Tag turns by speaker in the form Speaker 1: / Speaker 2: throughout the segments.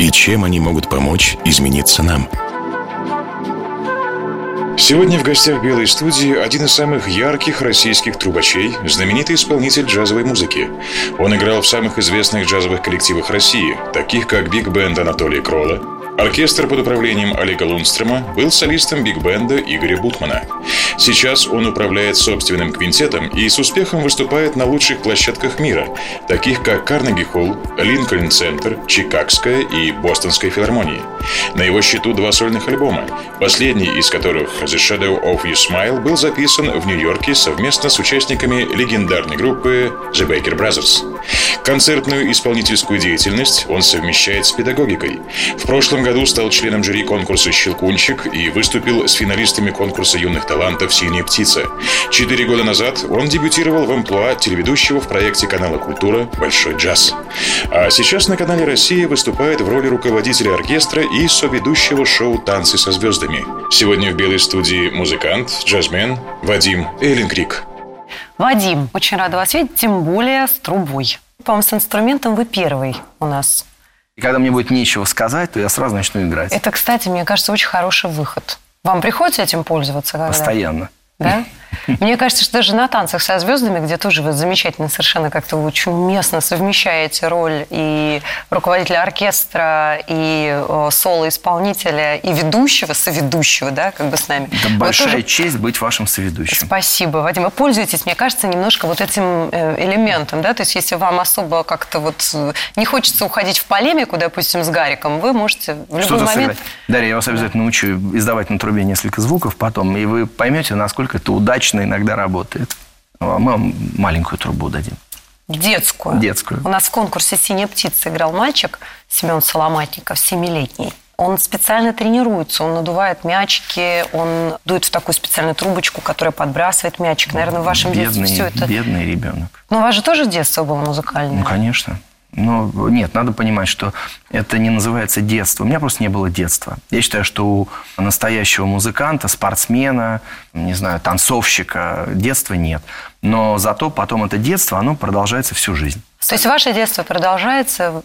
Speaker 1: и чем они могут помочь измениться нам.
Speaker 2: Сегодня в гостях Белой студии один из самых ярких российских трубачей, знаменитый исполнитель джазовой музыки. Он играл в самых известных джазовых коллективах России, таких как Биг Бенд Анатолия Крола, Оркестр под управлением Олега Лунстрема был солистом биг-бенда Игоря Бутмана. Сейчас он управляет собственным квинтетом и с успехом выступает на лучших площадках мира, таких как Карнеги Холл, Линкольн Центр, Чикагская и Бостонская филармонии. На его счету два сольных альбома, последний из которых «The Shadow of Your Smile» был записан в Нью-Йорке совместно с участниками легендарной группы The Baker Brothers. Концертную исполнительскую деятельность он совмещает с педагогикой. В прошлом году стал членом жюри конкурса «Щелкунчик» и выступил с финалистами конкурса юных талантов «Синяя птица». Четыре года назад он дебютировал в амплуа телеведущего в проекте канала «Культура. Большой джаз». А сейчас на канале «Россия» выступает в роли руководителя оркестра и соведущего шоу «Танцы со звездами». Сегодня в белой студии музыкант, джазмен Вадим Эйленкрик.
Speaker 3: Вадим, очень рада вас видеть, тем более с трубой. По-моему, с инструментом вы первый у нас.
Speaker 4: И когда мне будет нечего сказать, то я сразу начну играть.
Speaker 3: Это, кстати, мне кажется, очень хороший выход. Вам приходится этим пользоваться? Когда?
Speaker 4: Постоянно.
Speaker 3: Да? Мне кажется, что даже на танцах со звездами, где тоже вы замечательно совершенно как-то очень уместно совмещаете роль и руководителя оркестра, и соло-исполнителя, и ведущего, соведущего, да, как бы с нами.
Speaker 4: Это большая тоже... честь быть вашим соведущим.
Speaker 3: Спасибо, Вадим. Вы пользуетесь, мне кажется, немножко вот этим э, элементом, да, то есть если вам особо как-то вот э, не хочется уходить в полемику, допустим, с Гариком, вы можете в любой момент... Сыграть.
Speaker 4: Дарья, я вас обязательно научу издавать на трубе несколько звуков потом, и вы поймете, насколько это удачно иногда работает. А мы вам маленькую трубу дадим.
Speaker 3: Детскую?
Speaker 4: Детскую.
Speaker 3: У нас в конкурсе «Синяя птица» играл мальчик Семен Соломатников, семилетний. Он специально тренируется, он надувает мячики, он дует в такую специальную трубочку, которая подбрасывает мячик. Наверное, в вашем
Speaker 4: бедный,
Speaker 3: детстве все это...
Speaker 4: Бедный ребенок.
Speaker 3: Но у вас же тоже детство было музыкальное?
Speaker 4: Ну, конечно. Но нет, надо понимать, что это не называется детство. У меня просто не было детства. Я считаю, что у настоящего музыканта, спортсмена, не знаю, танцовщика детства нет. Но зато потом это детство, оно продолжается всю жизнь.
Speaker 3: То есть ваше детство продолжается?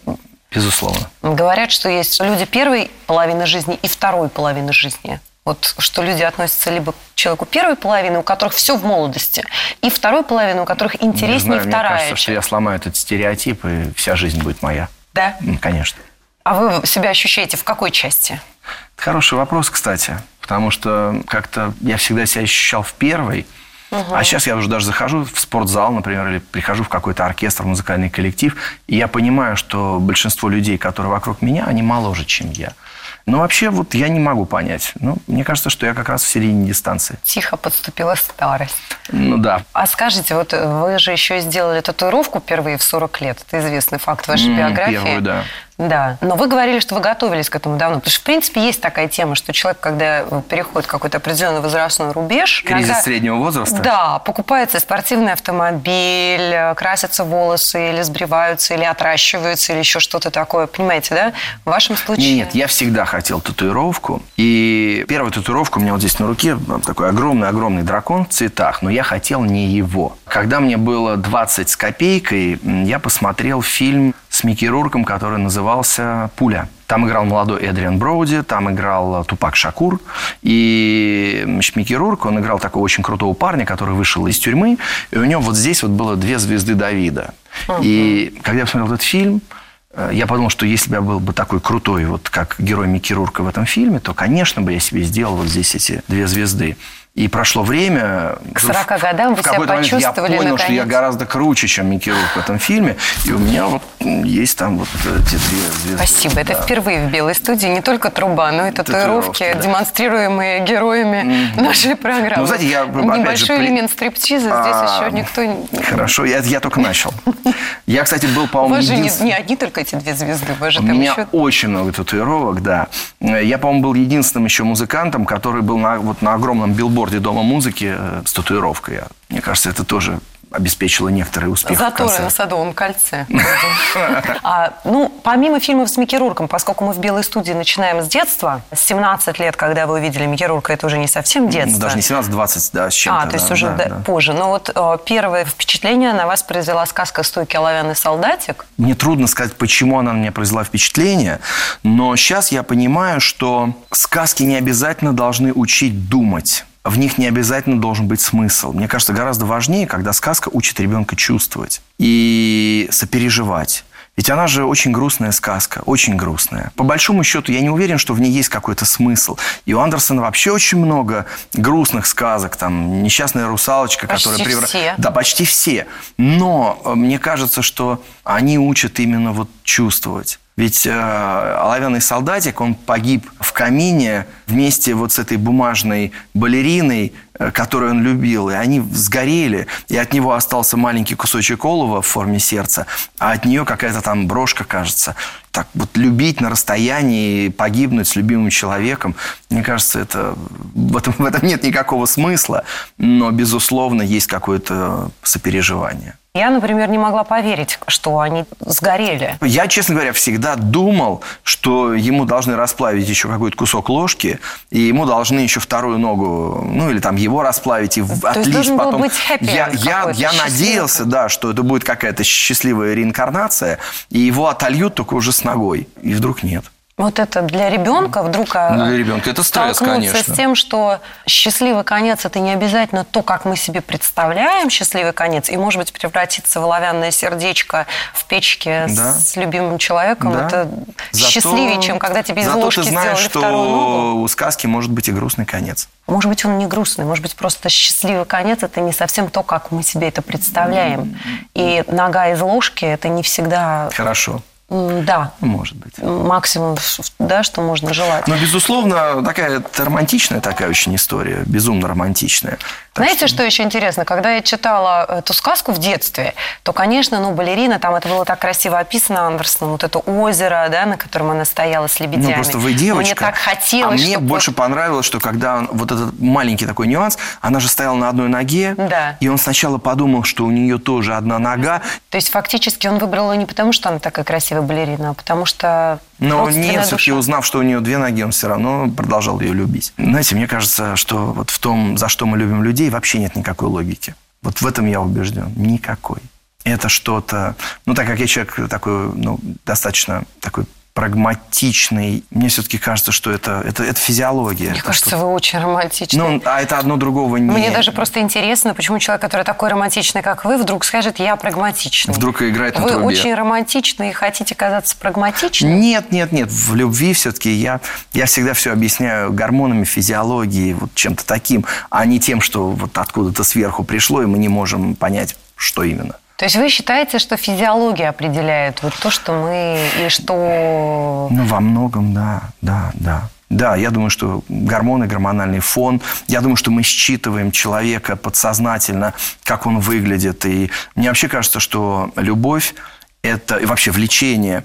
Speaker 4: Безусловно.
Speaker 3: Говорят, что есть люди первой половины жизни и второй половины жизни. Вот что люди относятся либо к человеку первой половины, у которых все в молодости, и второй половины, у которых интереснее
Speaker 4: знаю,
Speaker 3: вторая.
Speaker 4: Мне кажется, что я сломаю этот стереотип, и вся жизнь будет моя.
Speaker 3: Да?
Speaker 4: Конечно.
Speaker 3: А вы себя ощущаете в какой части?
Speaker 4: Хороший вопрос, кстати. Потому что как-то я всегда себя ощущал в первой, Угу. А сейчас я уже даже захожу в спортзал, например, или прихожу в какой-то оркестр, музыкальный коллектив, и я понимаю, что большинство людей, которые вокруг меня, они моложе, чем я. Но вообще вот я не могу понять. Ну, мне кажется, что я как раз в середине дистанции.
Speaker 3: Тихо подступила старость.
Speaker 4: Ну да.
Speaker 3: А скажите, вот вы же еще сделали татуировку впервые в 40 лет. Это известный факт вашей mm, биографии.
Speaker 4: Первую, да.
Speaker 3: Да, но вы говорили, что вы готовились к этому давно. Потому что, в принципе, есть такая тема, что человек, когда переходит какой-то определенный возрастной рубеж...
Speaker 4: Кризис иногда, среднего возраста?
Speaker 3: Да, покупается спортивный автомобиль, красятся волосы, или сбриваются, или отращиваются, или еще что-то такое. Понимаете, да? В вашем случае...
Speaker 4: Нет, я всегда хотел татуировку. И первая татуировка у меня вот здесь на руке такой огромный-огромный дракон в цветах, но я хотел не его. Когда мне было 20 с копейкой, я посмотрел фильм с Микки Рурком, который назывался «Пуля». Там играл молодой Эдриан Броуди, там играл Тупак Шакур. И Микки Рурк, он играл такого очень крутого парня, который вышел из тюрьмы. И у него вот здесь вот было две звезды Давида. Uh-huh. И когда я посмотрел этот фильм, э, я подумал, что если бы я был бы такой крутой, вот как герой Микки Рурка в этом фильме, то, конечно бы, я себе сделал вот здесь эти две звезды. И прошло время.
Speaker 3: К 40 годам вы
Speaker 4: в
Speaker 3: себя
Speaker 4: момент я
Speaker 3: почувствовали,
Speaker 4: понял, что я
Speaker 3: наконец.
Speaker 4: гораздо круче, чем Микки Рук в этом фильме. И у меня вот есть там вот эти две звезды.
Speaker 3: Спасибо. Это
Speaker 4: Да.
Speaker 3: впервые в белой студии не только труба, но и татуировки,
Speaker 4: Татуировки, да.
Speaker 3: демонстрируемые героями нашей программы.
Speaker 4: Ну, знаете, я, же,
Speaker 3: Небольшой
Speaker 4: при-
Speaker 3: элемент стриптиза здесь
Speaker 4: А,
Speaker 3: еще никто не...
Speaker 4: Хорошо, я, я только начал. Я, кстати, был,
Speaker 3: У
Speaker 4: по-моему,
Speaker 3: вас же не,
Speaker 4: единственный-
Speaker 3: не одни только эти две звезды, у вас же
Speaker 4: У
Speaker 3: там
Speaker 4: меня
Speaker 3: еще...
Speaker 4: очень много татуировок, да. Я, по-моему, был единственным еще музыкантом, который был на, вот на огромном билборде Дома музыки э, с татуировкой. Мне кажется, это тоже обеспечило некоторый успех.
Speaker 3: Заторы на Садовом кольце. А, ну, помимо фильмов с Микки Рурком, поскольку мы в «Белой студии» начинаем с детства, с 17 лет, когда вы увидели Микки Рурка, это уже не совсем детство.
Speaker 4: Ну, даже не 17-20, да, с чем-то.
Speaker 3: А, то есть
Speaker 4: да,
Speaker 3: уже
Speaker 4: да.
Speaker 3: позже. Но вот э, первое впечатление на вас произвела сказка «Стойкий оловянный солдатик».
Speaker 4: Мне трудно сказать, почему она на меня произвела впечатление, но сейчас я понимаю, что сказки не обязательно должны учить думать. В них не обязательно должен быть смысл. Мне кажется, гораздо важнее, когда сказка учит ребенка чувствовать и сопереживать. Ведь она же очень грустная сказка, очень грустная. По большому счету, я не уверен, что в ней есть какой-то смысл. И у Андерсона вообще очень много грустных сказок. Там «Несчастная русалочка»,
Speaker 3: Почти
Speaker 4: которая... превра-
Speaker 3: все.
Speaker 4: Да, почти все. Но э, мне кажется, что они учат именно вот чувствовать. Ведь э, оловянный солдатик, он погиб в камине вместе вот с этой бумажной балериной, э, которую он любил. И они сгорели. И от него остался маленький кусочек олова в форме сердца, а от нее какая-то там брошка, кажется. Так вот любить на расстоянии, погибнуть с любимым человеком, мне кажется, это, в, этом, в этом нет никакого смысла. Но, безусловно, есть какое-то сопереживание.
Speaker 3: Я, например, не могла поверить, что они сгорели.
Speaker 4: Я, честно говоря, всегда думал, что ему должны расплавить еще какой-то кусок ложки, и ему должны еще вторую ногу, ну или там его расплавить и
Speaker 3: То есть
Speaker 4: отлить
Speaker 3: был
Speaker 4: потом.
Speaker 3: быть happy
Speaker 4: я, я, я надеялся, да, что это будет какая-то счастливая реинкарнация, и его отольют только уже с ногой. И вдруг нет.
Speaker 3: Вот это для ребенка вдруг а,
Speaker 4: Ну, для ребенка это стресс, конечно.
Speaker 3: с тем, что счастливый конец это не обязательно то, как мы себе представляем счастливый конец, и может быть превратиться в оловянное сердечко в печке
Speaker 4: Да.
Speaker 3: с любимым человеком.
Speaker 4: Да.
Speaker 3: Это
Speaker 4: Зато-
Speaker 3: счастливее, чем когда тебе из
Speaker 4: зато
Speaker 3: ложки
Speaker 4: ты знаешь,
Speaker 3: сделали
Speaker 4: что
Speaker 3: вторую ногу.
Speaker 4: у сказки может быть и грустный конец.
Speaker 3: Может быть, он не грустный, может быть, просто счастливый конец это не совсем то, как мы себе это представляем. И нога из ложки это не всегда,
Speaker 4: Хорошо,
Speaker 3: да,
Speaker 4: может быть.
Speaker 3: максимум, да, что можно желать.
Speaker 4: Но, безусловно, такая романтичная такая очень история, безумно романтичная. Так
Speaker 3: Знаете, что... еще интересно? Когда я читала эту сказку в детстве, то, конечно, ну, балерина, там это было так красиво описано Андерсоном, вот это озеро, да, на котором она стояла с лебедями.
Speaker 4: Ну, просто вы девочка.
Speaker 3: Мне так хотелось,
Speaker 4: А мне
Speaker 3: чтобы
Speaker 4: больше понравилось, что когда он- вот этот маленький такой нюанс, она же стояла на одной ноге,
Speaker 3: Да.
Speaker 4: и он сначала подумал, что у нее тоже одна нога,
Speaker 3: То есть, фактически, он выбрал ее не потому, что она такая красивая балерина, а потому что
Speaker 4: но нет, все-таки узнав, что у нее две ноги, он все равно продолжал ее любить. Знаете, мне кажется, что вот в том, за что мы любим людей, вообще нет никакой логики. Вот в этом я убежден. Никакой. Это что-то... Ну, так как я человек такой, ну, достаточно такой прагматичный, мне все-таки кажется, что это, это, это физиология.
Speaker 3: Мне
Speaker 4: Это
Speaker 3: кажется,
Speaker 4: что-то-
Speaker 3: вы очень романтичны.
Speaker 4: Ну, а это одно другого не...
Speaker 3: Мне даже просто интересно, почему человек, который такой романтичный, как вы, вдруг скажет, я прагматичный.
Speaker 4: Вдруг играет на
Speaker 3: Вы
Speaker 4: трубе.
Speaker 3: очень романтичны и хотите казаться прагматичным?
Speaker 4: Нет, нет, нет. В любви все-таки я, я всегда все объясняю гормонами, физиологией, вот чем-то таким, а не тем, что вот откуда-то сверху пришло, и мы не можем понять, что именно.
Speaker 3: То есть вы считаете, что физиология определяет вот то, что мы и что...
Speaker 4: Ну, во многом, да, да, да. Да, я думаю, что гормоны, гормональный фон. Я думаю, что мы считываем человека подсознательно, как он выглядит. И мне вообще кажется, что любовь это, и вообще влечение,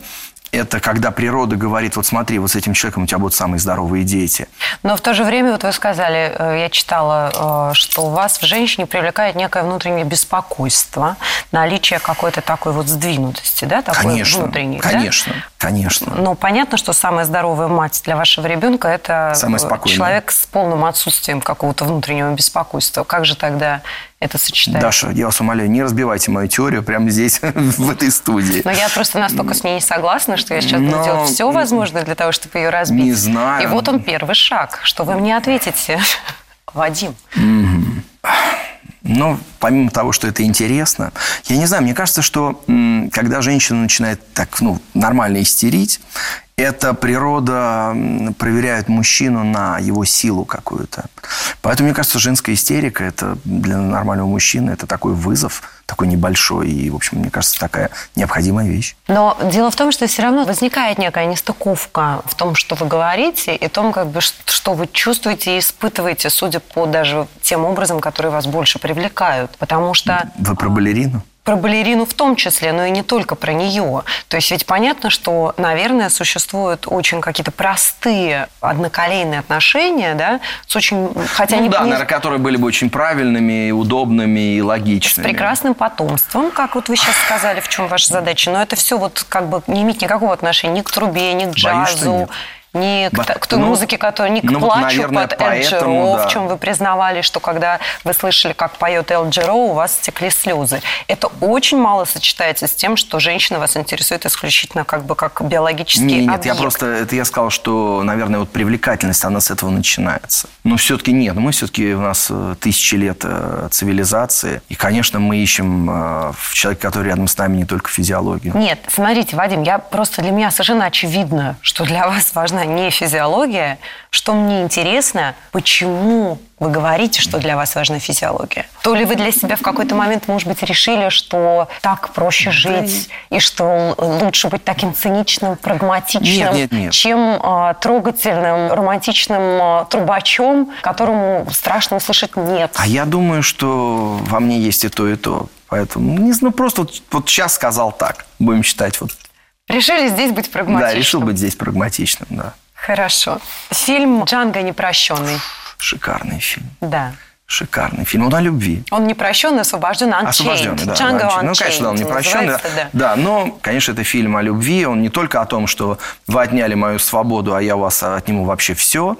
Speaker 4: это когда природа говорит, вот смотри, вот с этим человеком у тебя будут самые здоровые дети.
Speaker 3: Но в то же время, вот вы сказали, э, я читала, э, что вас в женщине привлекает некое внутреннее беспокойство, наличие какой-то такой вот сдвинутости, да, такой
Speaker 4: Конечно,
Speaker 3: внутренней. да?
Speaker 4: конечно, конечно.
Speaker 3: Но понятно, что самая здоровая мать для вашего ребенка – это э, человек с полным отсутствием какого-то внутреннего беспокойства. Как же тогда это сочетается?
Speaker 4: Даша, я вас умоляю, не разбивайте мою теорию прямо здесь, в этой студии.
Speaker 3: Но я просто настолько с ней не согласна, что я сейчас буду делать все возможное для того, чтобы ее разбить.
Speaker 4: Не знаю.
Speaker 3: И вот он первый шаг. Что вы мне ответите, Вадим?
Speaker 4: Но помимо того, что это интересно, я не знаю, мне кажется, что когда женщина начинает так, ну, нормально истерить, Это природа проверяет мужчину на его силу какую-то. Поэтому, мне кажется, женская истерика – это для нормального мужчины это такой вызов, такой небольшой. И, в общем, мне кажется, такая необходимая вещь.
Speaker 3: Но дело в том, что все равно возникает некая нестыковка в том, что вы говорите, и том, как бы, что вы чувствуете и испытываете, судя по даже тем образом, которые вас больше привлекают. Потому что...
Speaker 4: Вы про балерину?
Speaker 3: Про балерину в том числе, но и не только про нее. То есть ведь понятно, что, наверное, существуют очень какие-то простые одноколейные отношения, да, с очень...
Speaker 4: Хотя ну, не, да, не... наверное, которые были бы очень правильными, удобными и логичными.
Speaker 3: С прекрасным потомством, как вот вы сейчас сказали, в чем ваша задача. Но это все вот как бы не имеет никакого отношения ни к трубе, ни к джазу. Боюсь, не к, к той ну, музыке, которая не к ну, плачу наверное, под Элджеро, да. в чем вы признавали, что когда вы слышали, как поет Элджеро, у вас стекли слезы. Это очень мало сочетается с тем, что женщина вас интересует исключительно как бы как биологический
Speaker 4: нет,
Speaker 3: объект.
Speaker 4: Нет, я просто, это я сказал, что, наверное, вот привлекательность, она с этого начинается. Но все-таки нет, мы все-таки, у нас э, тысячи лет э, цивилизации, и, конечно, мы ищем э, в человеке, который рядом с нами, не только физиологию.
Speaker 3: Нет, смотрите, Вадим, я просто для меня совершенно очевидно, что для вас важна не физиология. Что мне интересно, почему вы говорите, что для вас важна физиология? То ли вы для себя в какой-то момент, может быть, решили, что так проще жить, да. и что лучше быть таким циничным, прагматичным, нет, нет, нет. чем э, трогательным, романтичным э, трубачом, которому страшно услышать «нет».
Speaker 4: А я думаю, что во мне есть и то, и то. Поэтому, не знаю, просто вот, вот сейчас сказал так. Будем считать вот
Speaker 3: Решили здесь быть прагматичным.
Speaker 4: Да, решил быть здесь прагматичным, да.
Speaker 3: Хорошо. Фильм «Джанго непрощенный».
Speaker 4: Шикарный фильм.
Speaker 3: Да.
Speaker 4: Шикарный фильм. Он о любви.
Speaker 3: Он непрощенный, освобожден, unchained.
Speaker 4: Освобожденный, да.
Speaker 3: Django
Speaker 4: Unchained. Ну, конечно, да, он непрощенный. Да. да, но, конечно, это фильм о любви. Он не только о том, что вы отняли мою свободу, а я у вас отниму вообще все.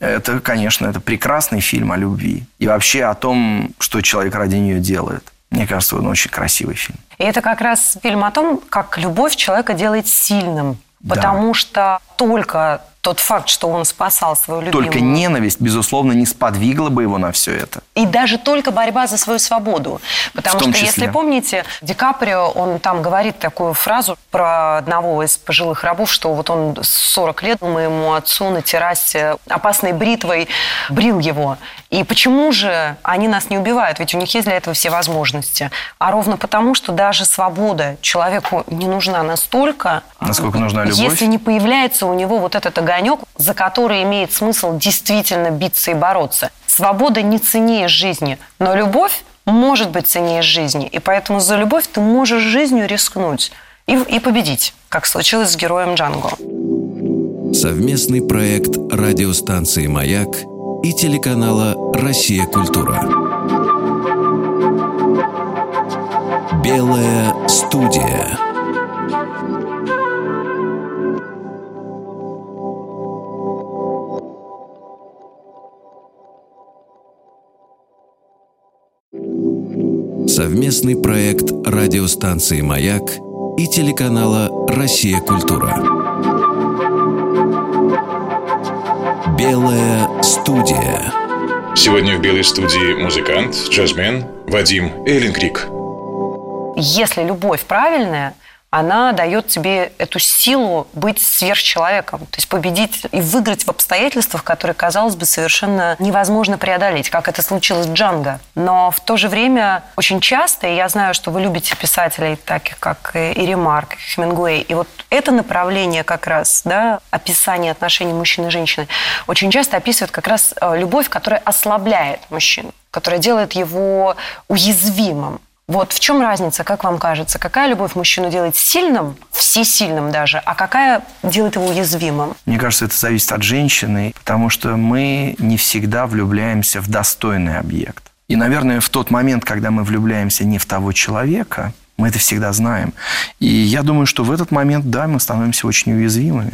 Speaker 4: Это, конечно, это прекрасный фильм о любви. И вообще о том, что человек ради нее делает. Мне кажется, он очень красивый фильм.
Speaker 3: И это как раз фильм о том, как любовь человека делает сильным. Да. Потому что только тот факт, что он спасал свою любимую...
Speaker 4: Только ненависть, безусловно, не сподвигла бы его на все это.
Speaker 3: И даже только борьба за свою свободу. Потому что, числе. если помните, Ди Каприо, он там говорит такую фразу про одного из пожилых рабов, что вот он 40 лет моему отцу на террасе опасной бритвой брил его. И почему же они нас не убивают? Ведь у них есть для этого все возможности. А ровно потому, что даже свобода человеку не нужна настолько,
Speaker 4: насколько нужна любовь.
Speaker 3: Если не появляется у него вот этот огонек, за который имеет смысл действительно биться и бороться. Свобода не ценнее жизни, но любовь может быть ценнее жизни. И поэтому за любовь ты можешь жизнью рискнуть и, и победить, как случилось с героем Джанго.
Speaker 5: Совместный проект радиостанции «Маяк» и телеканала «Россия. Культура». Белая студия. Совместный проект радиостанции «Маяк» и телеканала «Россия. Культура». Белая студия.
Speaker 2: Сегодня в белой студии музыкант, джазмен Вадим Эллинкрик.
Speaker 3: Если любовь правильная, она дает тебе эту силу быть сверхчеловеком, то есть победить и выиграть в обстоятельствах, которые, казалось бы, совершенно невозможно преодолеть, как это случилось с Джанго. Но в то же время очень часто, и я знаю, что вы любите писателей, таких как и Ремарк, и Хемингуэй, и вот это направление как раз, да, описание отношений мужчины и женщины, очень часто описывает как раз э, любовь, которая ослабляет мужчину, которая делает его уязвимым. Вот в чем разница, как вам кажется? Какая любовь мужчину делает сильным, всесильным даже, а какая делает его уязвимым?
Speaker 4: Мне кажется, это зависит от женщины, потому что мы не всегда влюбляемся в достойный объект. И, наверное, в тот момент, когда мы влюбляемся не в того человека, мы это всегда знаем. И я думаю, что в этот момент, да, мы становимся очень уязвимыми.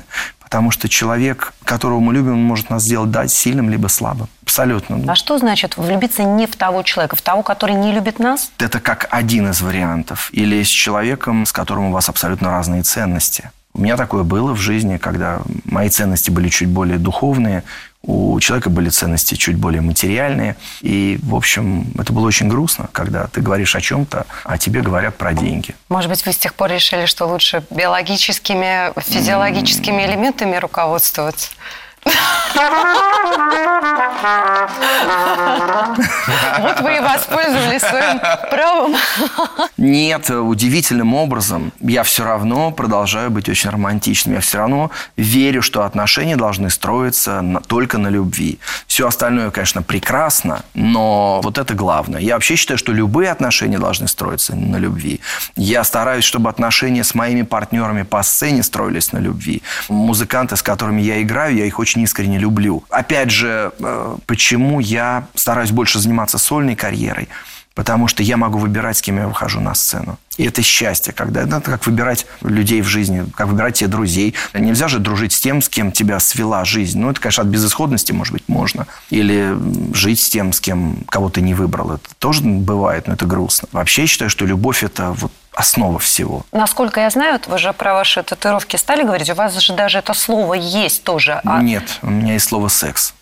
Speaker 4: Потому что человек, которого мы любим, он может нас сделать да, сильным либо слабым. Абсолютно.
Speaker 3: А что значит влюбиться не в того человека, в того, который не любит нас?
Speaker 4: Это как один из вариантов. Или с человеком, с которым у вас абсолютно разные ценности. У меня такое было в жизни, когда мои ценности были чуть более духовные, У человека были ценности чуть более материальные. И, в общем, это было очень грустно, когда ты говоришь о чем-то, а тебе говорят про деньги.
Speaker 3: Может быть, вы с тех пор решили, что лучше биологическими, физиологическими элементами руководствоваться? Вот вы и воспользовались своим правом.
Speaker 4: Нет, удивительным образом я все равно продолжаю быть очень романтичным. Я все равно верю, что отношения должны строиться на, только на любви. Все остальное, конечно, прекрасно, но вот это главное. Я вообще считаю, что любые отношения должны строиться на любви. Я стараюсь, чтобы отношения с моими партнерами по сцене строились на любви. Музыканты, с которыми я играю, я их очень искренне люблю. Опять же, э, почему я стараюсь больше заниматься сольной карьерой? Потому что я могу выбирать, с кем я выхожу на сцену. И это счастье, когда это как выбирать людей в жизни, как выбирать себе друзей. Нельзя же дружить с тем, с кем тебя свела жизнь. Ну, это, конечно, от безысходности, может быть, можно. Или жить с тем, с кем кого ты не выбрал. Это тоже бывает, но это грустно. Вообще, я считаю, что любовь – это вот основа всего.
Speaker 3: Насколько я знаю, вы же про ваши татуировки стали говорить, у вас же даже это слово есть тоже.
Speaker 4: А... Нет, у меня есть слово «секс».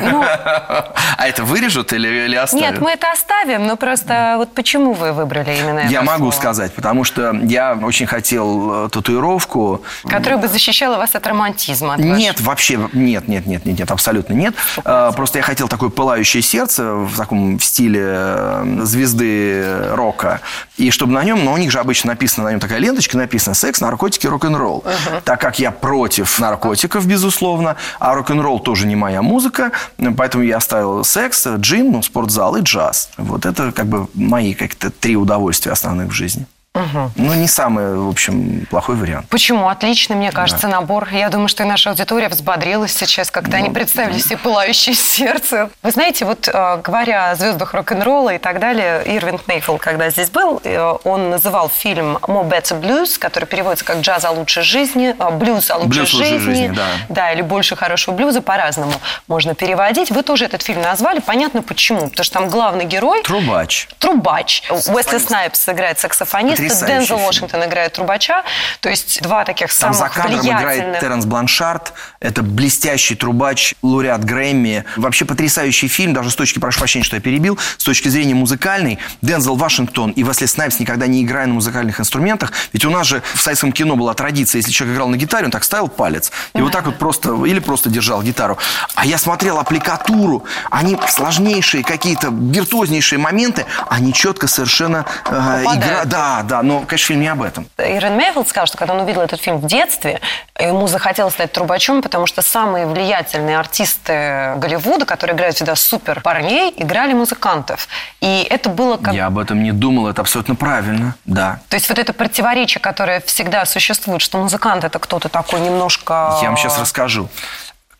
Speaker 4: Ну, а это вырежут или, или оставят?
Speaker 3: Нет, мы это оставим, но просто вот почему вы выбрали именно это
Speaker 4: Я могу сказать, потому что я очень хотел э, татуировку.
Speaker 3: Которая бы защищала вас от романтизма. От
Speaker 4: нет, вашего... вообще, нет, нет, нет, нет, нет, абсолютно нет. Супер. Просто я хотел такое пылающее сердце в таком в стиле э, звезды рока. И чтобы на нем, но у них же обычно написано, на нем такая ленточка написана «секс, наркотики, рок-н-ролл». Угу. Так как я против наркотиков, безусловно, а рок-н-ролл тоже не моя музыка, поэтому я оставил секс, джим, ну, спортзал и джаз. Вот это как бы мои как-то три удовольствия основных в жизни. Угу. Ну, не самый, в общем, плохой вариант.
Speaker 3: Почему? Отличный, мне кажется, да. набор. Я думаю, что и наша аудитория взбодрилась сейчас, когда ну, они представили себе пылающее сердце. Вы знаете, вот э, говоря о звездах рок-н-ролла и так далее, Ирвин Мейфилл, когда здесь был, э, он называл фильм «More Better Blues», который переводится как «Джаз о лучшей жизни», э, «Блюз о лучшей Блюз жизни». жизни да. да, или «Больше хорошего блюза» по-разному можно переводить. Вы тоже этот фильм назвали. Понятно почему. Потому что там главный герой...
Speaker 4: Трубач.
Speaker 3: Трубач. Уэсли Снайпс играет саксофонист Потрясающий Дензел фильм. Вашингтон играет трубача. То есть два таких
Speaker 4: Там
Speaker 3: самых
Speaker 4: за кадром
Speaker 3: влиятельных...
Speaker 4: играет Теренс Бланшард. Это блестящий трубач, лауреат Грэмми. Вообще потрясающий фильм, даже с точки, прошу прощения, что я перебил, с точки зрения музыкальной. Дензел Вашингтон и Весли Снайпс никогда не играя на музыкальных инструментах. Ведь у нас же в советском кино была традиция, если человек играл на гитаре, он так ставил палец. И да. вот так вот просто, или просто держал гитару. А я смотрел аппликатуру. Они сложнейшие какие-то, виртуознейшие моменты, они четко совершенно э, играют. Да, да, но конечно, фильм не об этом.
Speaker 3: Ирен Мейфилд сказал, что когда он увидел этот фильм в детстве, ему захотелось стать трубачом, потому что самые влиятельные артисты Голливуда, которые играют всегда супер парней, играли музыкантов. И это было как...
Speaker 4: Я об этом не думал, это абсолютно правильно, да.
Speaker 3: То есть вот это противоречие, которое всегда существует, что музыкант это кто-то такой немножко...
Speaker 4: Я вам сейчас расскажу.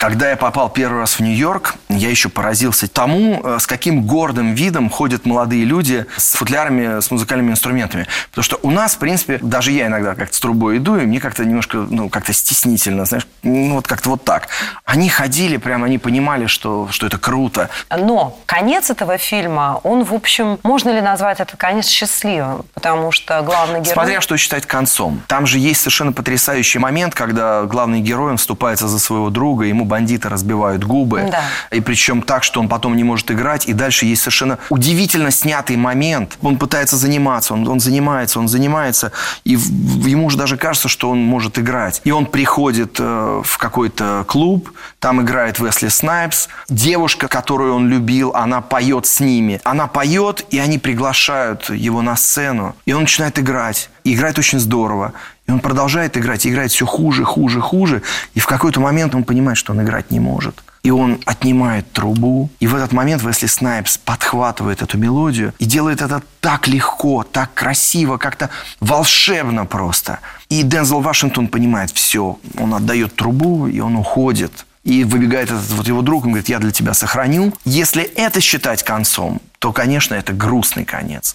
Speaker 4: Когда я попал первый раз в Нью-Йорк, я еще поразился тому, э, с каким гордым видом ходят молодые люди с футлярами, с музыкальными инструментами. Потому что у нас, в принципе, даже я иногда как-то с трубой иду, и мне как-то немножко, ну, как-то стеснительно, знаешь, ну, вот как-то вот так. Они ходили, прямо они понимали, что, что это круто.
Speaker 3: Но конец этого фильма, он, в общем, можно ли назвать это конец счастливым? Потому что главный герой...
Speaker 4: Смотря что считать концом. Там же есть совершенно потрясающий момент, когда главный герой, он вступается за своего друга, ему бандиты разбивают губы. Да. И причем так, что он потом не может играть. И дальше есть совершенно удивительно снятый момент. Он пытается заниматься, он, он занимается, он занимается. И в, ему уже даже кажется, что он может играть. И он приходит э, в какой-то клуб, там играет Весли Снайпс. Девушка, которую он любил, она поет с ними. Она поет, и они приглашают его на сцену. И он начинает играть. И играет очень здорово. И он продолжает играть, играет все хуже, хуже, хуже. И в какой-то момент он понимает, что он играть не может. И он отнимает трубу. И в этот момент Весли Снайпс подхватывает эту мелодию и делает это так легко, так красиво, как-то волшебно просто. И Дензел Вашингтон понимает все. Он отдает трубу, и он уходит. И выбегает этот вот его друг, он говорит, я для тебя сохранил. Если это считать концом, то, конечно, это грустный конец.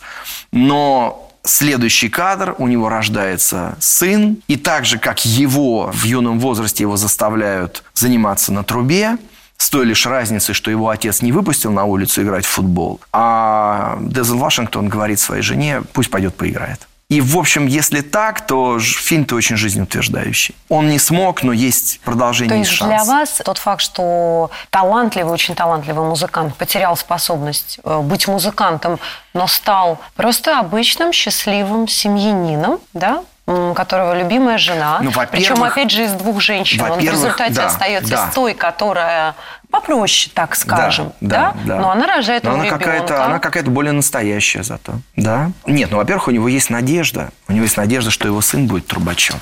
Speaker 4: Но Следующий кадр, у него рождается сын, и так же, как его в юном возрасте его заставляют заниматься на трубе, с той лишь разницей, что его отец не выпустил на улицу играть в футбол, а Дезел Вашингтон говорит своей жене, пусть пойдет поиграет. И, в общем, если так, то фильм-то очень жизнеутверждающий. Он не смог, но есть продолжение
Speaker 3: То есть
Speaker 4: шанс.
Speaker 3: для вас тот факт, что талантливый, очень талантливый музыкант потерял способность э, быть музыкантом, но стал просто обычным счастливым семьянином, да, которого любимая жена. Ну, Причем, опять же, из двух женщин. Он в результате да, остается да. с той, которая попроще, так скажем, да? да? да. Но она рожает Но
Speaker 4: она какая-то, она какая-то более настоящая зато, да? Нет, ну, во-первых, у него есть надежда. У него есть надежда, что его сын будет трубачом.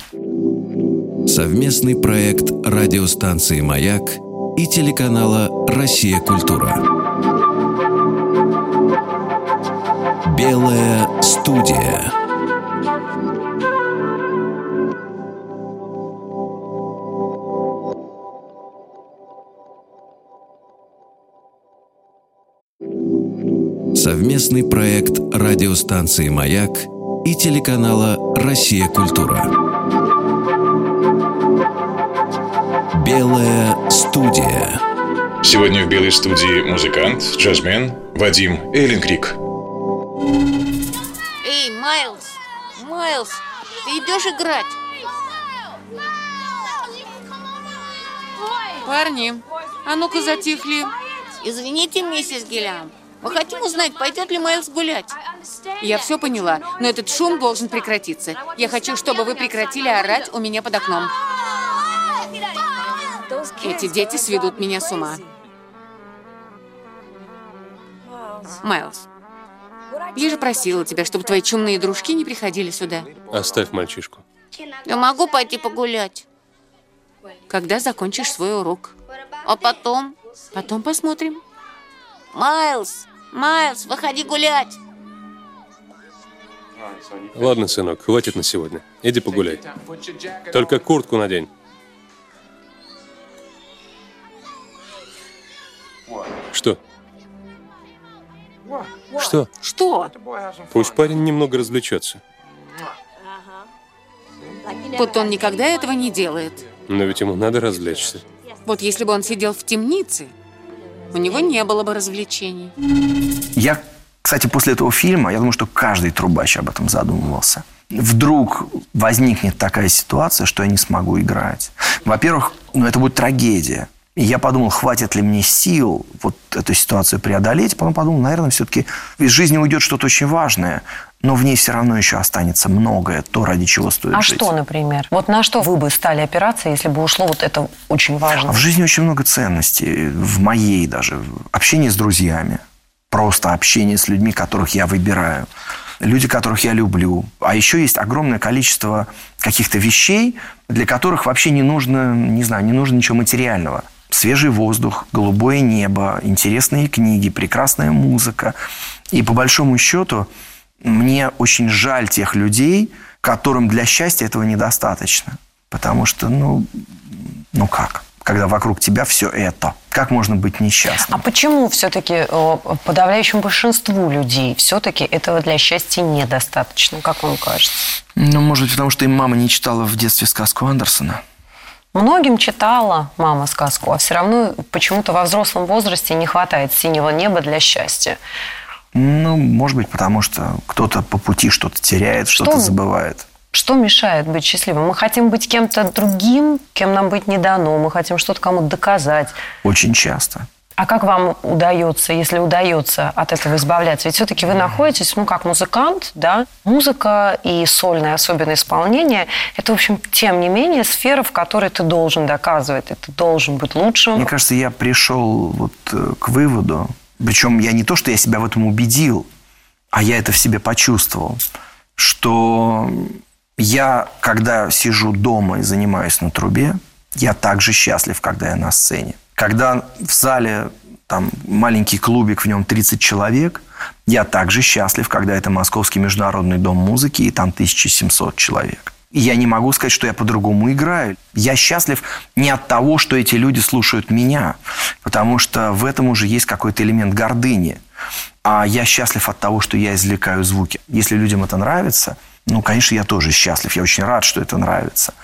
Speaker 5: Совместный проект радиостанции «Маяк» и телеканала «Россия. Культура». Белая студия. Совместный проект радиостанции «Маяк» и телеканала «Россия. Культура». Белая студия.
Speaker 2: Сегодня в белой студии музыкант, джазмен Вадим Эйленкрик.
Speaker 6: Эй, Майлз! Майлз! Ты идешь играть?
Speaker 7: Парни, а ну-ка затихли.
Speaker 6: Извините, миссис Гиллиам, мы хотим узнать, пойдет ли Майлз гулять.
Speaker 7: Я все поняла, но этот шум должен прекратиться. Я хочу, чтобы вы прекратили орать у меня под окном. Эти дети сведут меня с ума. Майлз, я же просила тебя, чтобы твои чумные дружки не приходили сюда.
Speaker 8: Оставь мальчишку.
Speaker 6: Я могу пойти погулять.
Speaker 7: Когда закончишь свой урок.
Speaker 6: А потом?
Speaker 7: Потом посмотрим.
Speaker 6: Майлз, Майлз, выходи гулять.
Speaker 8: Ладно, сынок, хватит на сегодня. Иди погуляй. Только куртку надень. Что? Что?
Speaker 7: Что?
Speaker 8: Пусть парень немного развлечется.
Speaker 7: Вот он никогда этого не делает.
Speaker 8: Но ведь ему надо развлечься.
Speaker 7: Вот если бы он сидел в темнице, у него не было бы развлечений.
Speaker 4: Я, кстати, после этого фильма, я думаю, что каждый трубач об этом задумывался. Вдруг возникнет такая ситуация, что я не смогу играть. Во-первых, ну, это будет трагедия. И я подумал, хватит ли мне сил вот эту ситуацию преодолеть. Потом подумал, наверное, все-таки из жизни уйдет что-то очень важное но в ней все равно еще останется многое, то, ради чего стоит
Speaker 3: а
Speaker 4: жить.
Speaker 3: А что, например? Вот на что вы бы стали опираться, если бы ушло вот это очень важно?
Speaker 4: А в жизни очень много ценностей, в моей даже. Общение с друзьями, просто общение с людьми, которых я выбираю люди, которых я люблю. А еще есть огромное количество каких-то вещей, для которых вообще не нужно, не знаю, не нужно ничего материального. Свежий воздух, голубое небо, интересные книги, прекрасная музыка. И по большому счету мне очень жаль тех людей, которым для счастья этого недостаточно. Потому что, ну, ну как? Когда вокруг тебя все это. Как можно быть несчастным?
Speaker 3: А почему все-таки э, подавляющему большинству людей все-таки этого для счастья недостаточно, как вам кажется?
Speaker 4: Ну, может быть, потому что им мама не читала в детстве сказку Андерсона.
Speaker 3: Многим читала мама сказку, а все равно почему-то во взрослом возрасте не хватает синего неба для счастья.
Speaker 4: Ну, может быть, потому что кто-то по пути что-то теряет, что-то что, забывает.
Speaker 3: Что мешает быть счастливым? Мы хотим быть кем-то другим, кем нам быть не дано. Мы хотим что-то кому-то доказать.
Speaker 4: Очень часто.
Speaker 3: А как вам удается, если удается от этого избавляться? Ведь все-таки вы находитесь, ну, как музыкант, да? Музыка и сольное особенное исполнение – это, в общем, тем не менее, сфера, в которой ты должен доказывать, ты должен быть лучшим.
Speaker 4: Мне кажется, я пришел вот э, к выводу, причем я не то, что я себя в этом убедил, а я это в себе почувствовал, что я, когда сижу дома и занимаюсь на трубе, я также счастлив, когда я на сцене. Когда в зале там маленький клубик, в нем 30 человек, я также счастлив, когда это Московский международный дом музыки, и там 1700 человек. И я не могу сказать, что я по-другому играю. Я счастлив не от того, что эти люди слушают меня, потому что в этом уже есть какой-то элемент гордыни. А я счастлив от того, что я извлекаю звуки. Если людям это нравится, ну, конечно, я тоже счастлив. Я очень рад, что это нравится.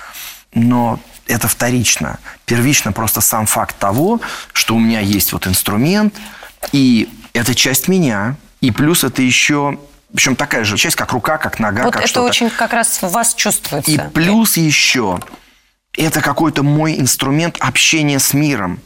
Speaker 4: Но это вторично. Первично просто сам факт того, что у меня есть вот инструмент, и это часть меня, и плюс это еще Причем такая же часть, как рука, как нога,
Speaker 3: Вот
Speaker 4: как
Speaker 3: это
Speaker 4: что-то.
Speaker 3: очень как раз в вас чувствуется.
Speaker 4: И плюс еще, это какой-то мой инструмент общения с миром.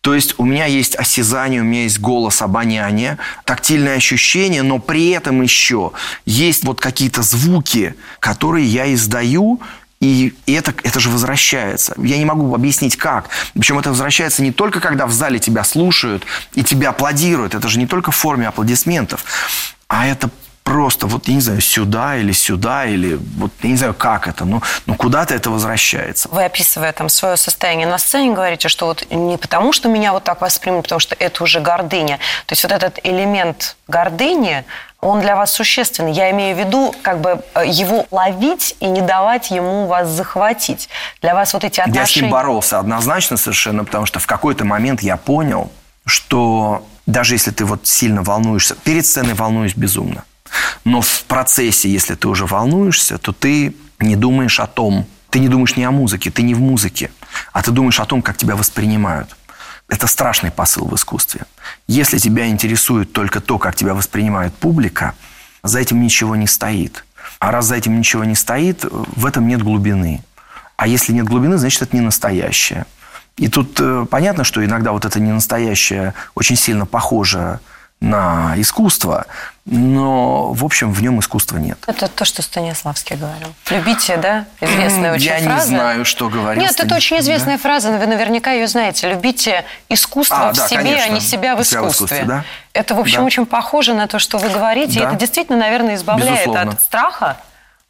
Speaker 4: То есть у меня есть осязание, у меня есть голос, обоняние, тактильное ощущение, но при этом еще есть вот какие-то звуки, которые я издаю, и это, это же возвращается. Я не могу объяснить, как. Причем это возвращается не только, когда в зале тебя слушают и тебя аплодируют. Это же не только в форме аплодисментов. А это просто, вот, я не знаю, сюда или сюда, или вот, я не знаю, как это, но, но куда-то это возвращается.
Speaker 3: Вы, описывая там свое состояние на сцене, говорите, что вот не потому, что меня вот так воспримут, потому что это уже гордыня. То есть вот этот элемент гордыни, он для вас существенный. Я имею в виду, как бы э, его ловить и не давать ему вас захватить. Для вас вот эти отношения...
Speaker 4: Я с ним боролся однозначно совершенно, потому что в какой-то момент я понял, что даже если ты вот сильно волнуешься, перед сценой волнуюсь безумно, но в процессе, если ты уже волнуешься, то ты не думаешь о том, ты не думаешь не о музыке, ты не в музыке, а ты думаешь о том, как тебя воспринимают. Это страшный посыл в искусстве. Если тебя интересует только то, как тебя воспринимает публика, за этим ничего не стоит. А раз за этим ничего не стоит, в этом нет глубины. А если нет глубины, значит, это не настоящее. И тут э, понятно, что иногда вот это не настоящее очень сильно похоже на искусство, но, в общем, в нем искусства нет.
Speaker 3: Это то, что Станиславский говорил. Любите, да? Известная очень
Speaker 4: Я
Speaker 3: фраза.
Speaker 4: не знаю, что говорил
Speaker 3: Нет, это
Speaker 4: Станислав-
Speaker 3: очень известная фраза, но вы наверняка ее знаете. Любите искусство
Speaker 4: А,
Speaker 3: в
Speaker 4: да,
Speaker 3: себе,
Speaker 4: конечно.
Speaker 3: а не себя в
Speaker 4: Себя в
Speaker 3: искусстве.
Speaker 4: искусстве, да.
Speaker 3: Это, в общем,
Speaker 4: Да.
Speaker 3: очень похоже на то, что вы говорите. И
Speaker 4: Да.
Speaker 3: это действительно, наверное, избавляет
Speaker 4: Безусловно.
Speaker 3: от страха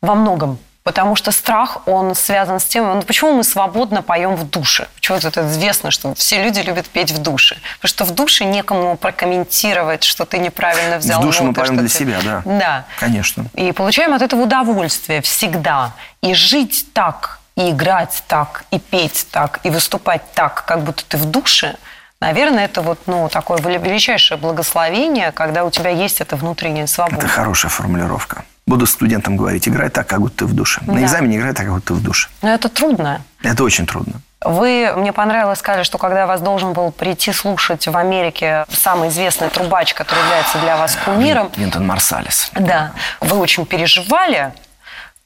Speaker 3: во многом. Потому что страх, он связан с тем, ну, почему мы свободно поем в душе? Почему это известно, что все люди любят петь в душе? Потому что в душе некому прокомментировать, что ты неправильно взял
Speaker 4: В душе мы поем для
Speaker 3: ты-
Speaker 4: себя, да.
Speaker 3: Да.
Speaker 4: Конечно.
Speaker 3: И получаем от этого удовольствие всегда. И жить так, и играть так, и петь так, и выступать так, как будто ты в душе, наверное, это вот, ну, такое величайшее благословение, когда у тебя есть эта внутренняя свобода.
Speaker 4: Это хорошая формулировка. Буду студентам говорить, играй так, как будто ты в душе. На
Speaker 3: Да.
Speaker 4: экзамене играй так, как будто ты в душе.
Speaker 3: Но это трудно.
Speaker 4: Это очень трудно.
Speaker 3: Вы, мне понравилось, сказали, что когда вас должен был прийти слушать в Америке самый известный трубач, который является для вас кумиром,
Speaker 4: Винтон Марсалис.
Speaker 3: Да, вы очень переживали,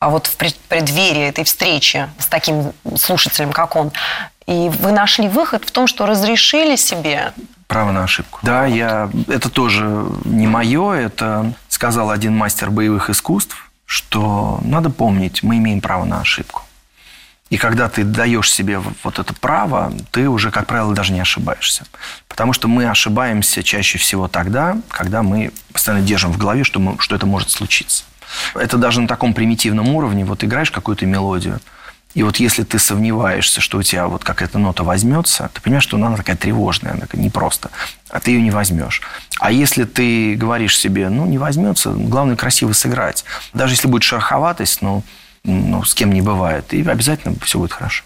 Speaker 3: а вот в пред- преддверии этой встречи с таким слушателем, как он, и вы нашли выход в том, что разрешили себе
Speaker 4: Право на ошибку. Да, я... это тоже не мое, это сказал один мастер боевых искусств, что надо помнить, мы имеем право на ошибку. И когда ты даешь себе вот это право, ты уже, как правило, даже не ошибаешься. Потому что мы ошибаемся чаще всего тогда, когда мы постоянно держим в голове, что, мы, что это может случиться. Это даже на таком примитивном уровне. Вот играешь какую-то мелодию, и вот если ты сомневаешься, что у тебя вот какая-то нота возьмется, ты понимаешь, что она такая тревожная, она такая непросто, а ты ее не возьмешь. А если ты говоришь себе, ну, не возьмется, главное красиво сыграть. Даже если будет шероховатость, ну, ну, с кем не бывает, и обязательно все будет хорошо.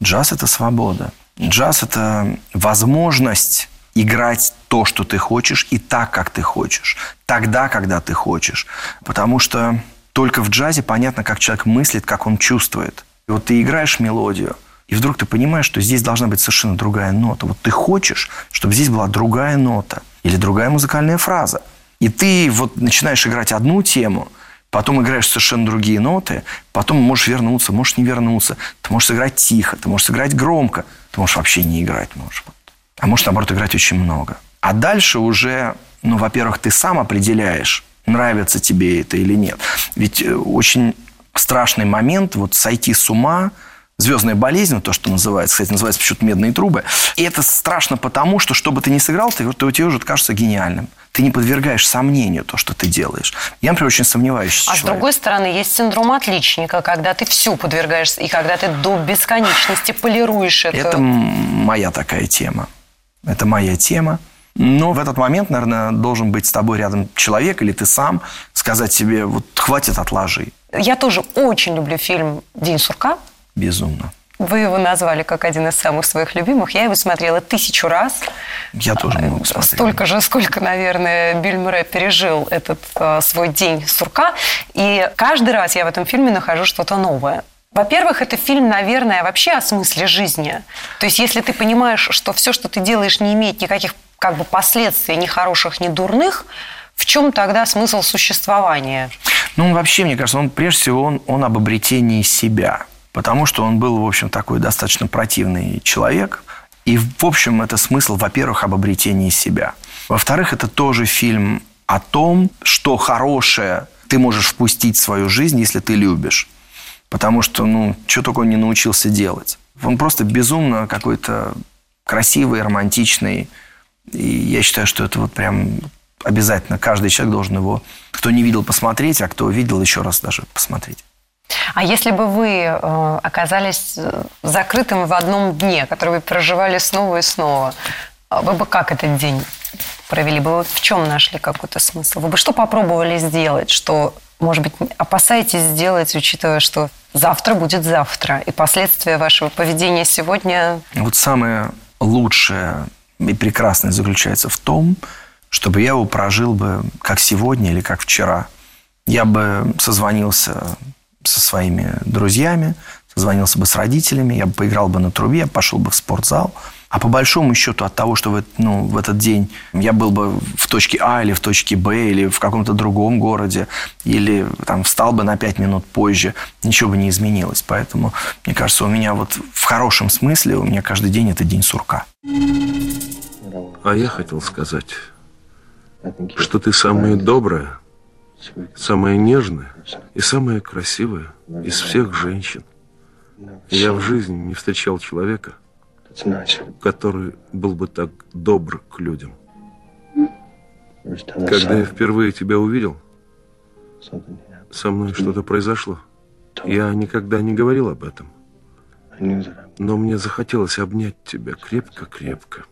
Speaker 4: Джаз – это свобода. Джаз – это возможность играть то, что ты хочешь, и так, как ты хочешь. Тогда, когда ты хочешь. Потому что только в джазе понятно, как человек мыслит, как он чувствует. И вот ты играешь мелодию, и вдруг ты понимаешь, что здесь должна быть совершенно другая нота. Вот ты хочешь, чтобы здесь была другая нота или другая музыкальная фраза. И ты вот начинаешь играть одну тему, потом играешь совершенно другие ноты, потом можешь вернуться, можешь не вернуться. Ты можешь сыграть тихо, ты можешь сыграть громко, ты можешь вообще не играть. Можешь. А можешь, наоборот, играть очень много. А дальше уже, ну, во-первых, ты сам определяешь, нравится тебе это или нет. Ведь э, очень страшный момент вот сойти с ума, звездная болезнь, вот то, что называется, кстати, называется почему-то медные трубы. И это страшно потому, что что бы ты ни сыграл, ты, ты, тебе уже кажется гениальным. Ты не подвергаешь сомнению то, что ты делаешь. Я, например, очень сомневаюсь.
Speaker 3: А с другой стороны, есть синдром отличника, когда ты всю подвергаешься, и когда ты до бесконечности полируешь это.
Speaker 4: Это моя такая тема. Это моя тема. Но в этот момент, наверное, должен быть с тобой рядом человек или ты сам, сказать себе, вот хватит, отложи.
Speaker 3: Я тоже очень люблю фильм «День сурка».
Speaker 4: Безумно.
Speaker 3: Вы его назвали как один из самых своих любимых. Я его смотрела тысячу раз.
Speaker 4: Я тоже много смотрел.
Speaker 3: Столько же, сколько, наверное, Биль Мюррей пережил этот э, свой день сурка. И каждый раз я в этом фильме нахожу что-то новое. Во-первых, это фильм, наверное, вообще о смысле жизни. То есть, если ты понимаешь, что все, что ты делаешь, не имеет никаких как бы последствий, ни хороших, ни дурных, в чем тогда смысл существования?
Speaker 4: Ну, вообще, мне кажется, он прежде всего он, он об обретении себя. Потому что он был, в общем, такой достаточно противный человек. И, в общем, это смысл, во-первых, об обретении себя. Во-вторых, это тоже фильм о том, что хорошее ты можешь впустить в свою жизнь, если ты любишь. Потому что, ну, что только он не научился делать. Он просто безумно какой-то красивый, романтичный. И я считаю, что это вот прям обязательно каждый человек должен его, кто не видел, посмотреть, а кто видел, еще раз даже посмотреть.
Speaker 3: А если бы вы э, оказались э, закрытым в одном дне, который вы проживали снова и снова, а вы бы как этот день провели? Бы вы в чем нашли какой-то смысл? Вы бы что попробовали сделать, что, может быть, опасаетесь сделать, учитывая, что завтра будет завтра, и последствия вашего поведения сегодня...
Speaker 4: Вот самое лучшее и прекрасное заключается в том, чтобы я его прожил бы как сегодня или как вчера. Я бы созвонился со своими друзьями, созвонился бы с родителями, я бы поиграл бы на трубе, пошел бы в спортзал. А по большому счету от того, что в, ну, в этот день я был бы в точке А или в точке Б, или в каком-то другом городе, или там встал бы на пять минут позже, ничего бы не изменилось. Поэтому, мне кажется, у меня вот в хорошем смысле, у меня каждый день это день сурка.
Speaker 9: А я хотел сказать, что ты самая добрая, самая нежная и самая красивая из всех женщин. Я в жизни не встречал человека, который был бы так добр к людям. Когда я впервые тебя увидел, со мной что-то произошло. Я никогда не говорил об этом. Но мне захотелось обнять тебя крепко-крепко.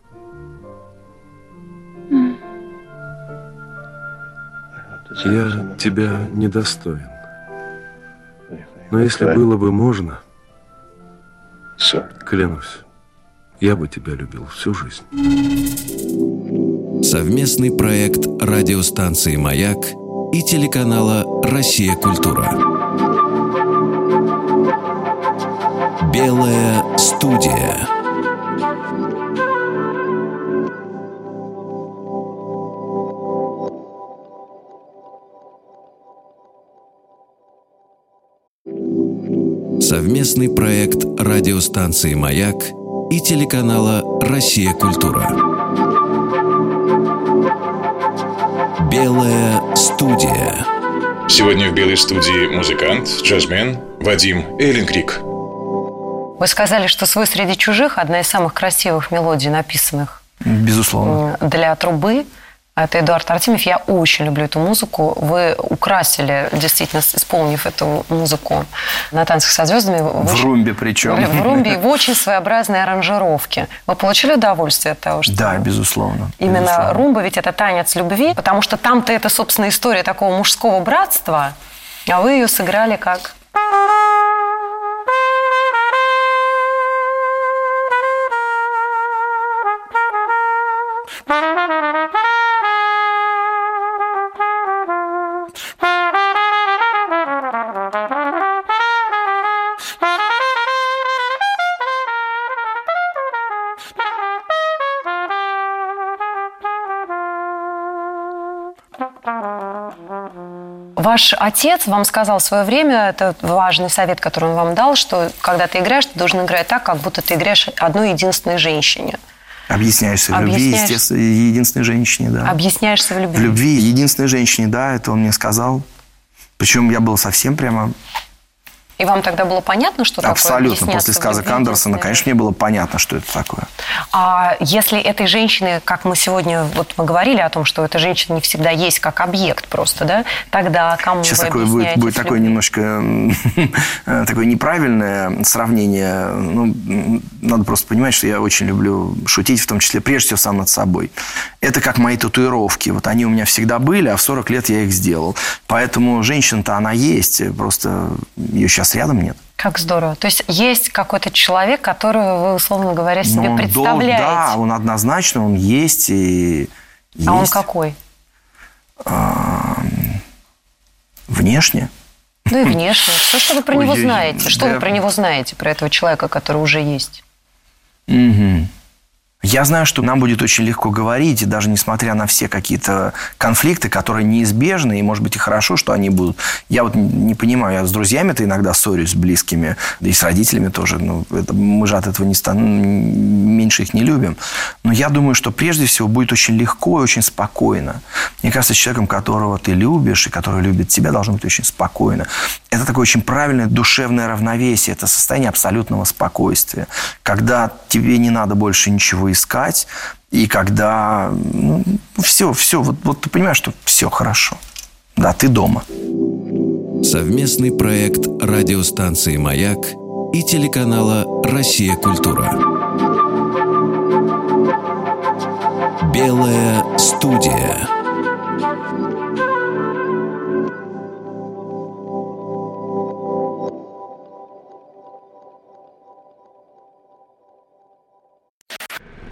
Speaker 9: Я тебя недостоин. Но если было бы можно, клянусь, я бы тебя любил всю жизнь.
Speaker 5: Совместный проект радиостанции «Маяк» и телеканала «Россия. Культура». Белая студия. Совместный проект радиостанции «Маяк» и телеканала «Россия. Культура». Белая студия.
Speaker 2: Сегодня в белой студии музыкант, джазмен Вадим Эйленкрик.
Speaker 3: Вы сказали, что «Свой среди чужих» – одна из самых красивых мелодий, написанных
Speaker 4: Безусловно.
Speaker 3: для трубы. Это Эдуард Артемьев. Я очень люблю эту музыку. Вы украсили, действительно, исполнив эту музыку на «Танцах со звездами».
Speaker 4: В очень... румбе причем.
Speaker 3: В румбе и в очень своеобразной аранжировке. Вы получили удовольствие от того, что...
Speaker 4: Да, безусловно.
Speaker 3: Именно
Speaker 4: безусловно.
Speaker 3: румба, ведь это танец любви, потому что там-то это, собственно, история такого мужского братства, а вы ее сыграли как... Ваш отец вам сказал в свое время, это важный совет, который он вам дал, что когда ты играешь, ты должен играть так, как будто ты играешь одной единственной женщине.
Speaker 4: Объясняешься в любви,
Speaker 3: Объясняешь-
Speaker 4: естественно, единственной женщине, да.
Speaker 3: Объясняешься в любви.
Speaker 4: В любви единственной женщине, да, это он мне сказал. Причем я был совсем прямо
Speaker 3: И вам тогда было понятно, что такое
Speaker 4: абсолютно после сказок Андерсона, конечно, мне было понятно, что это такое.
Speaker 3: А если этой женщины, как мы сегодня, вот мы говорили о том, что эта женщина не всегда есть как объект просто, да, тогда кому
Speaker 4: Сейчас
Speaker 3: вы
Speaker 4: такое будет, будет такое немножко такое неправильное сравнение. Ну, надо просто понимать, что я очень люблю шутить, в том числе прежде всего сам над собой. Это как мои татуировки. Вот они у меня всегда были, а в 40 лет я их сделал. Поэтому женщина-то она есть, просто ее сейчас рядом нет.
Speaker 3: Как здорово. То есть есть какой-то человек, которого вы, условно говоря, себе
Speaker 4: Но дол-
Speaker 3: представляете.
Speaker 4: Да, он однозначно, он есть и
Speaker 3: а он
Speaker 4: есть.
Speaker 3: какой?
Speaker 4: Внешне.
Speaker 3: Ну и внешне. Все, что вы про него знаете. Что вы про него знаете, про этого человека, который уже есть?
Speaker 4: Мгм. Я знаю, что нам будет очень легко говорить, даже несмотря на все какие-то конфликты, которые неизбежны, и, может быть, и хорошо, что они будут. Я вот не понимаю, я с друзьями-то иногда ссорюсь, с близкими, да и с родителями тоже. Ну, это, мы же от этого не стан... меньше их не любим. Но я думаю, что прежде всего будет очень легко и очень спокойно. Мне кажется, с человеком, которого ты любишь и который любит тебя, должно быть очень спокойно. Это такое очень правильное душевное равновесие, это состояние абсолютного спокойствия, когда тебе не надо больше ничего искать, и когда ну, все, все, вот, вот ты понимаешь, что все хорошо. Да, ты дома.
Speaker 5: Совместный проект радиостанции «Маяк» и телеканала «Россия. Культура». Белая студия.